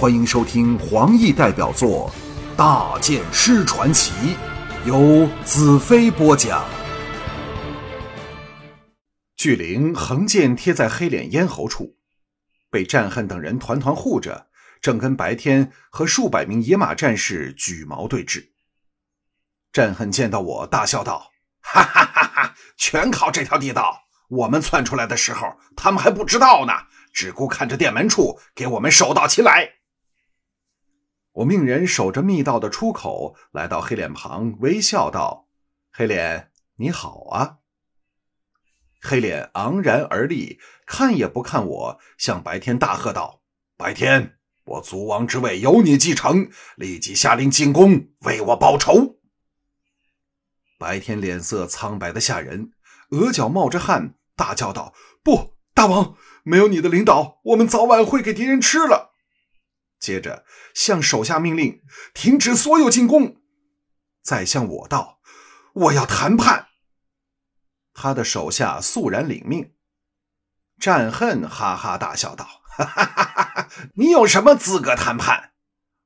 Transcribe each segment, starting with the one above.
欢迎收听黄奕代表作《大剑师传奇》，由子飞播讲。巨灵横剑贴在黑脸咽喉处，被战恨等人团团护着，正跟白天和数百名野马战士举矛对峙。战恨见到我，大笑道：“哈哈哈哈！全靠这条地道！我们窜出来的时候，他们还不知道呢，只顾看着店门处，给我们手到擒来。”我命人守着密道的出口，来到黑脸旁，微笑道：“黑脸，你好啊。”黑脸昂然而立，看也不看我，向白天大喝道：“白天，我族王之位由你继承，立即下令进宫，为我报仇。”白天脸色苍白的吓人，额角冒着汗，大叫道：“不，大王，没有你的领导，我们早晚会给敌人吃了。”接着向手下命令停止所有进攻，再向我道：“我要谈判。”他的手下肃然领命。战恨哈哈大笑道：“哈哈哈哈你有什么资格谈判？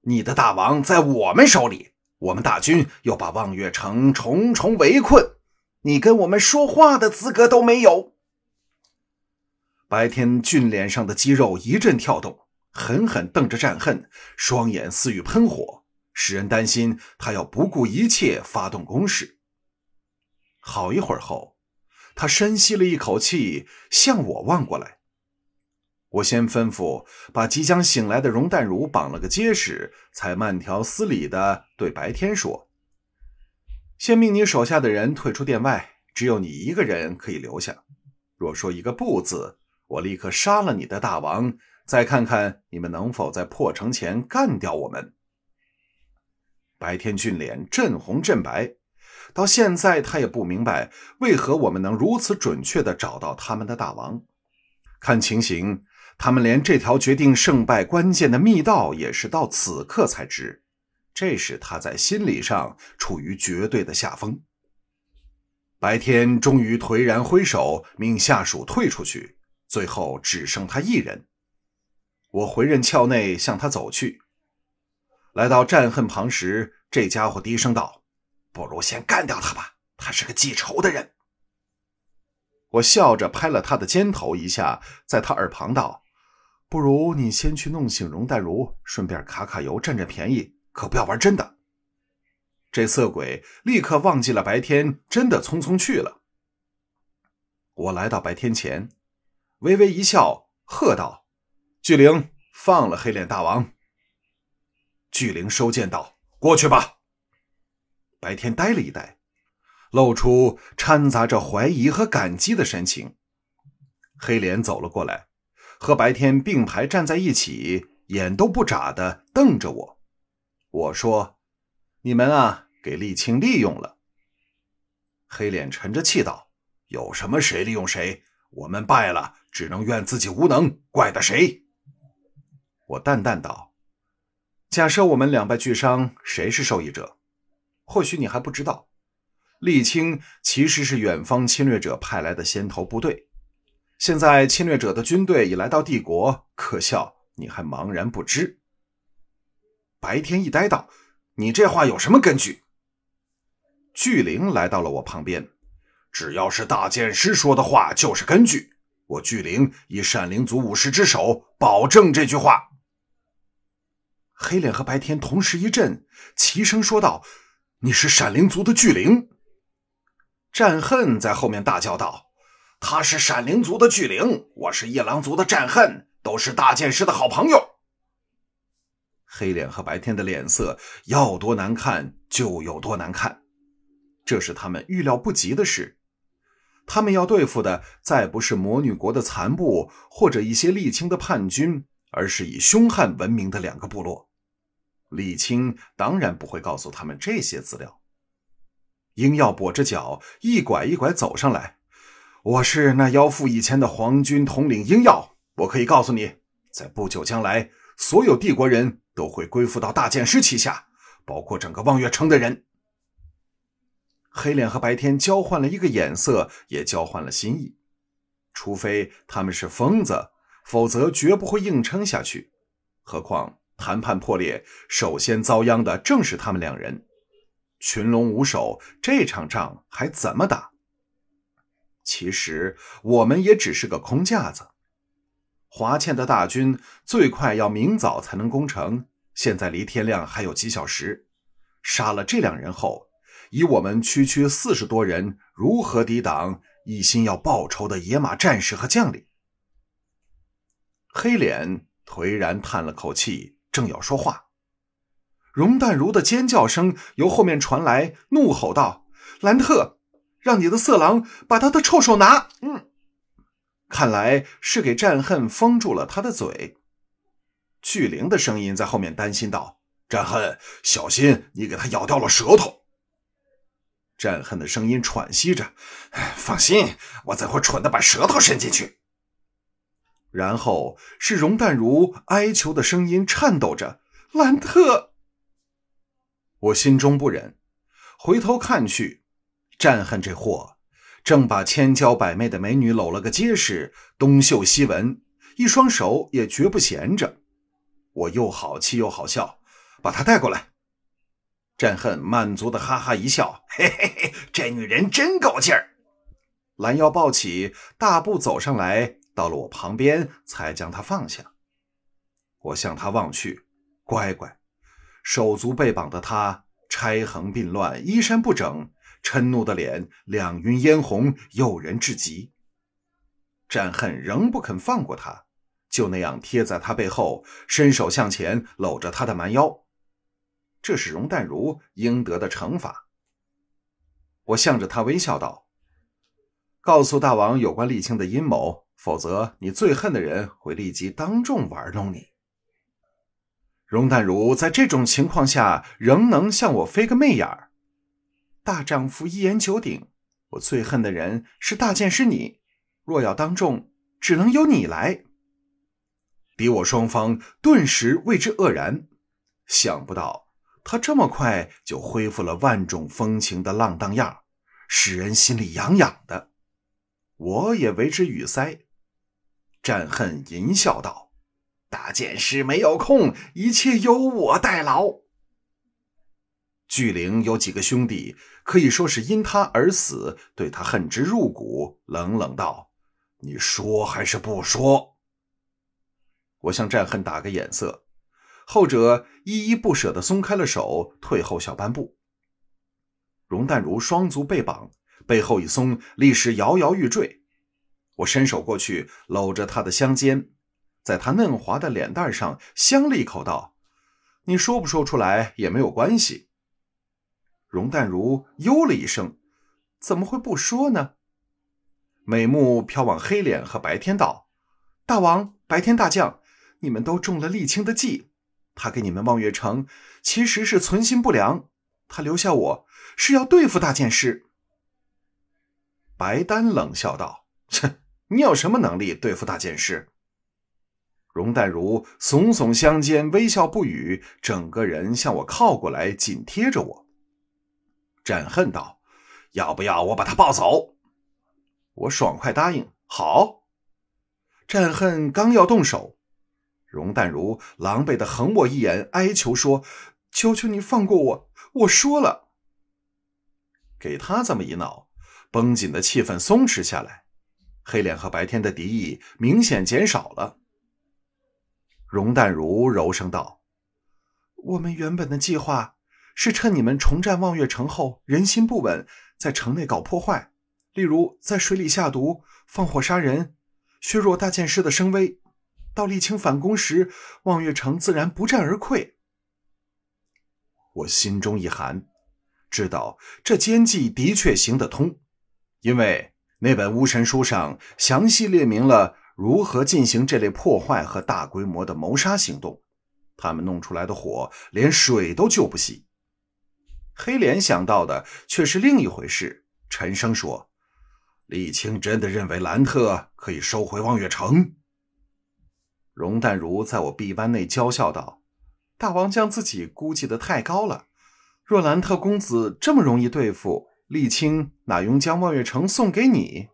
你的大王在我们手里，我们大军又把望月城重重围困，你跟我们说话的资格都没有。”白天俊脸上的肌肉一阵跳动。狠狠瞪着战恨，双眼似欲喷火，使人担心他要不顾一切发动攻势。好一会儿后，他深吸了一口气，向我望过来。我先吩咐把即将醒来的容淡如绑了个结实，才慢条斯理地对白天说：“先命你手下的人退出殿外，只有你一个人可以留下。若说一个不字，我立刻杀了你的大王。”再看看你们能否在破城前干掉我们。白天俊脸震红震白，到现在他也不明白为何我们能如此准确的找到他们的大王。看情形，他们连这条决定胜败关键的密道也是到此刻才知，这使他在心理上处于绝对的下风。白天终于颓然挥手，命下属退出去，最后只剩他一人。我回刃鞘内，向他走去。来到战恨旁时，这家伙低声道：“不如先干掉他吧，他是个记仇的人。”我笑着拍了他的肩头一下，在他耳旁道：“不如你先去弄醒容淡如，顺便卡卡油，占占便宜，可不要玩真的。”这色鬼立刻忘记了白天，真的匆匆去了。我来到白天前，微微一笑，喝道。巨灵放了黑脸大王。巨灵收剑道：“过去吧。”白天呆了一呆，露出掺杂着怀疑和感激的神情。黑脸走了过来，和白天并排站在一起，眼都不眨的瞪着我。我说：“你们啊，给沥青利用了。”黑脸沉着气道：“有什么谁利用谁？我们败了，只能怨自己无能，怪的谁？”我淡淡道：“假设我们两败俱伤，谁是受益者？或许你还不知道，沥青其实是远方侵略者派来的先头部队。现在侵略者的军队已来到帝国，可笑你还茫然不知。”白天一呆道：“你这话有什么根据？”巨灵来到了我旁边：“只要是大剑师说的话，就是根据。我巨灵以闪灵族武士之手，保证这句话。”黑脸和白天同时一震，齐声说道：“你是闪灵族的巨灵。”战恨在后面大叫道：“他是闪灵族的巨灵，我是夜狼族的战恨，都是大剑师的好朋友。”黑脸和白天的脸色要多难看就有多难看，这是他们预料不及的事。他们要对付的再不是魔女国的残部或者一些沥青的叛军。而是以凶悍闻名的两个部落，李青当然不会告诉他们这些资料。鹰耀跛着脚，一拐一拐走上来。我是那妖妇以前的皇军统领鹰耀，我可以告诉你，在不久将来，所有帝国人都会归附到大剑师旗下，包括整个望月城的人。黑脸和白天交换了一个眼色，也交换了心意，除非他们是疯子。否则绝不会硬撑下去。何况谈判破裂，首先遭殃的正是他们两人。群龙无首，这场仗还怎么打？其实我们也只是个空架子。华倩的大军最快要明早才能攻城，现在离天亮还有几小时。杀了这两人后，以我们区区四十多人，如何抵挡一心要报仇的野马战士和将领？黑脸颓然叹了口气，正要说话。容淡如的尖叫声由后面传来，怒吼道：“兰特，让你的色狼把他的臭手拿！”嗯，看来是给战恨封住了他的嘴。巨灵的声音在后面担心道：“战恨，小心你给他咬掉了舌头。”战恨的声音喘息着：“放心，我怎会蠢的把舌头伸进去？”然后是容淡如哀求的声音，颤抖着：“兰特。”我心中不忍，回头看去，战恨这货正把千娇百媚的美女搂了个结实，东嗅西闻，一双手也绝不闲着。我又好气又好笑，把她带过来。战恨满足的哈哈一笑，嘿嘿嘿，这女人真够劲儿。拦腰抱起，大步走上来，到了我旁边，才将他放下。我向他望去，乖乖。手足被绑的他，钗横鬓乱，衣衫不整，嗔怒的脸两晕嫣红，诱人至极。战恨仍不肯放过他，就那样贴在他背后，伸手向前搂着他的蛮腰。这是容淡如应得的惩罚。我向着他微笑道：“告诉大王有关沥青的阴谋，否则你最恨的人会立即当众玩弄你。”容淡如在这种情况下仍能向我飞个媚眼儿，大丈夫一言九鼎。我最恨的人是大剑师你，若要当众，只能由你来。敌我双方顿时为之愕然，想不到他这么快就恢复了万种风情的浪荡样，使人心里痒痒的。我也为之语塞。战恨淫笑道。大剑师没有空，一切由我代劳。巨灵有几个兄弟，可以说是因他而死，对他恨之入骨，冷冷道：“你说还是不说？”我向战恨打个眼色，后者依依不舍的松开了手，退后小半步。容淡如双足被绑，背后一松，立时摇摇欲坠。我伸手过去，搂着他的香肩。在他嫩滑的脸蛋上香了一口，道：“你说不说出来也没有关系。”容淡如哟了一声：“怎么会不说呢？”美目飘往黑脸和白天道：“大王，白天大将，你们都中了沥青的计。他给你们望月城，其实是存心不良。他留下我是要对付大剑师。”白丹冷笑道：“切，你有什么能力对付大剑师？”容淡如耸耸香肩，微笑不语，整个人向我靠过来，紧贴着我。战恨道：“要不要我把他抱走？”我爽快答应：“好。”战恨刚要动手，容淡如狼狈的横我一眼，哀求说：“求求你放过我！我说了。”给他这么一闹，绷紧的气氛松弛下来，黑脸和白天的敌意明显减少了。容淡如柔声道：“我们原本的计划是趁你们重占望月城后人心不稳，在城内搞破坏，例如在水里下毒、放火杀人，削弱大剑师的声威。到沥青反攻时，望月城自然不战而溃。”我心中一寒，知道这奸计的确行得通，因为那本巫神书上详细列明了。如何进行这类破坏和大规模的谋杀行动？他们弄出来的火连水都救不熄。黑脸想到的却是另一回事，沉声说：“李青真的认为兰特可以收回望月城？”容淡如在我臂弯内娇笑道：“大王将自己估计的太高了。若兰特公子这么容易对付，沥青哪用将望月城送给你？”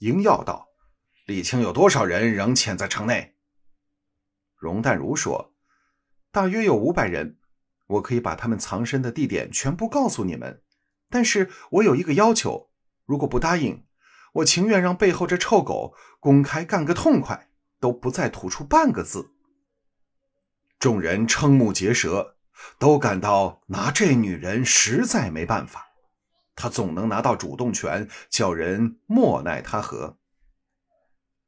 鹰耀道。沥青有多少人仍潜在城内？容淡如说：“大约有五百人。我可以把他们藏身的地点全部告诉你们，但是我有一个要求：如果不答应，我情愿让背后这臭狗公开干个痛快，都不再吐出半个字。众人瞠目结舌，都感到拿这女人实在没办法。他总能拿到主动权，叫人莫奈他何。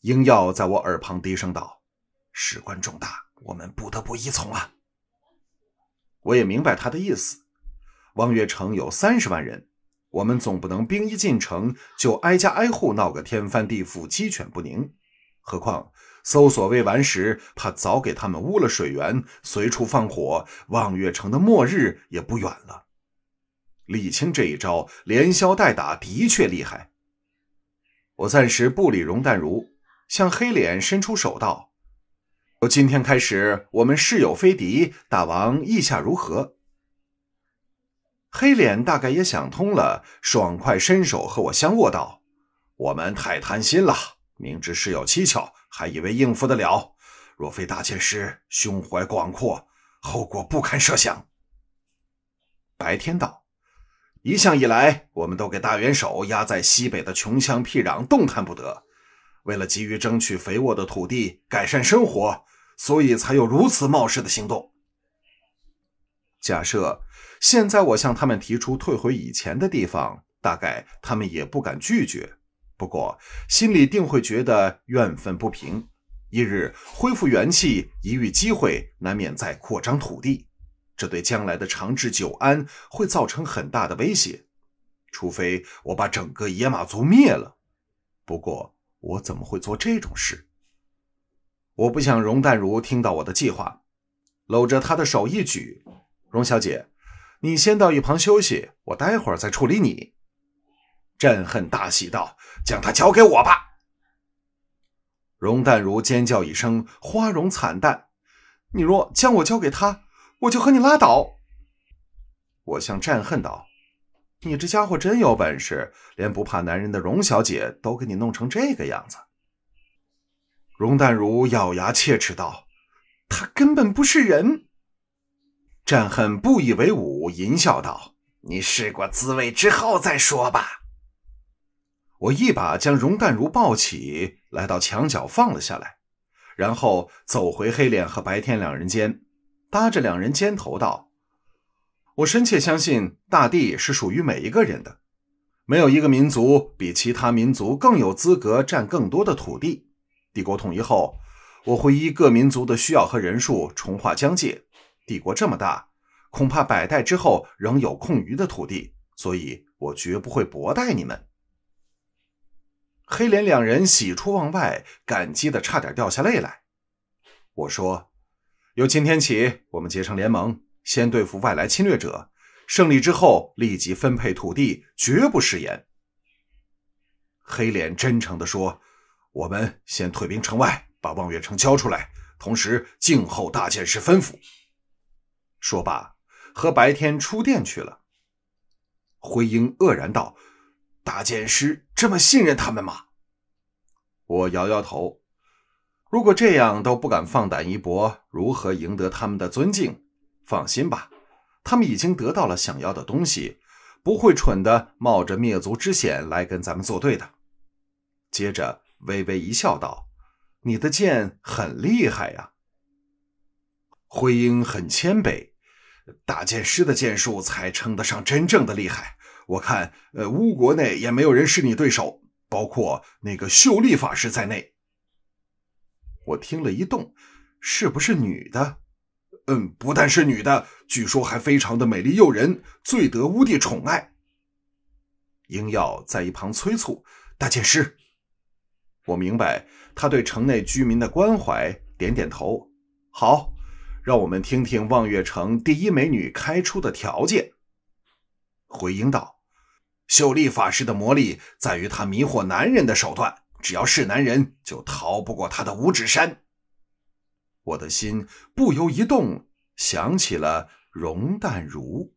英耀在我耳旁低声道：“事关重大，我们不得不依从啊。”我也明白他的意思。望月城有三十万人，我们总不能兵一进城就挨家挨户闹个天翻地覆、鸡犬不宁。何况搜索未完时，怕早给他们污了水源，随处放火，望月城的末日也不远了。李清这一招连消带打，的确厉害。我暂时不理容淡如，向黑脸伸出手道。从今天开始，我们誓友非敌。大王意下如何？黑脸大概也想通了，爽快伸手和我相握道：“我们太贪心了，明知事有蹊跷，还以为应付得了。若非大剑师胸怀广阔，后果不堪设想。”白天道：“一向以来，我们都给大元首压在西北的穷乡僻壤，动弹不得。为了急于争取肥沃的土地，改善生活。”所以才有如此冒失的行动。假设现在我向他们提出退回以前的地方，大概他们也不敢拒绝。不过心里定会觉得怨愤不平。一日恢复元气，一遇机会，难免再扩张土地，这对将来的长治久安会造成很大的威胁。除非我把整个野马族灭了。不过我怎么会做这种事？我不想容淡如听到我的计划，搂着她的手一举：“容小姐，你先到一旁休息，我待会儿再处理你。”震恨大喜道：“将她交给我吧！”容淡如尖叫一声，花容惨淡：“你若将我交给他，我就和你拉倒。”我向战恨道：“你这家伙真有本事，连不怕男人的荣小姐都给你弄成这个样子。”荣淡如咬牙切齿道：“他根本不是人。”战恨不以为忤，淫笑道：“你试过滋味之后再说吧。”我一把将荣淡如抱起来到墙角放了下来，然后走回黑脸和白天两人间，搭着两人肩头道：“我深切相信大地是属于每一个人的，没有一个民族比其他民族更有资格占更多的土地。”帝国统一后，我会依各民族的需要和人数重划疆界。帝国这么大，恐怕百代之后仍有空余的土地，所以我绝不会薄待你们。黑脸两人喜出望外，感激的差点掉下泪来。我说：“由今天起，我们结成联盟，先对付外来侵略者。胜利之后，立即分配土地，绝不食言。”黑脸真诚的说。我们先退兵城外，把望月城交出来，同时静候大剑师吩咐。说罢，和白天出殿去了。灰鹰愕然道：“大剑师这么信任他们吗？”我摇摇头。如果这样都不敢放胆一搏，如何赢得他们的尊敬？放心吧，他们已经得到了想要的东西，不会蠢的冒着灭族之险来跟咱们作对的。接着。微微一笑，道：“你的剑很厉害呀。”灰鹰很谦卑：“大剑师的剑术才称得上真正的厉害。我看，呃，巫国内也没有人是你对手，包括那个秀丽法师在内。”我听了一动：“是不是女的？”“嗯，不但是女的，据说还非常的美丽诱人，最得乌帝宠爱。”英耀在一旁催促：“大剑师。”我明白他对城内居民的关怀，点点头。好，让我们听听望月城第一美女开出的条件。回应道：“秀丽法师的魔力在于她迷惑男人的手段，只要是男人，就逃不过他的五指山。”我的心不由一动，想起了容淡如。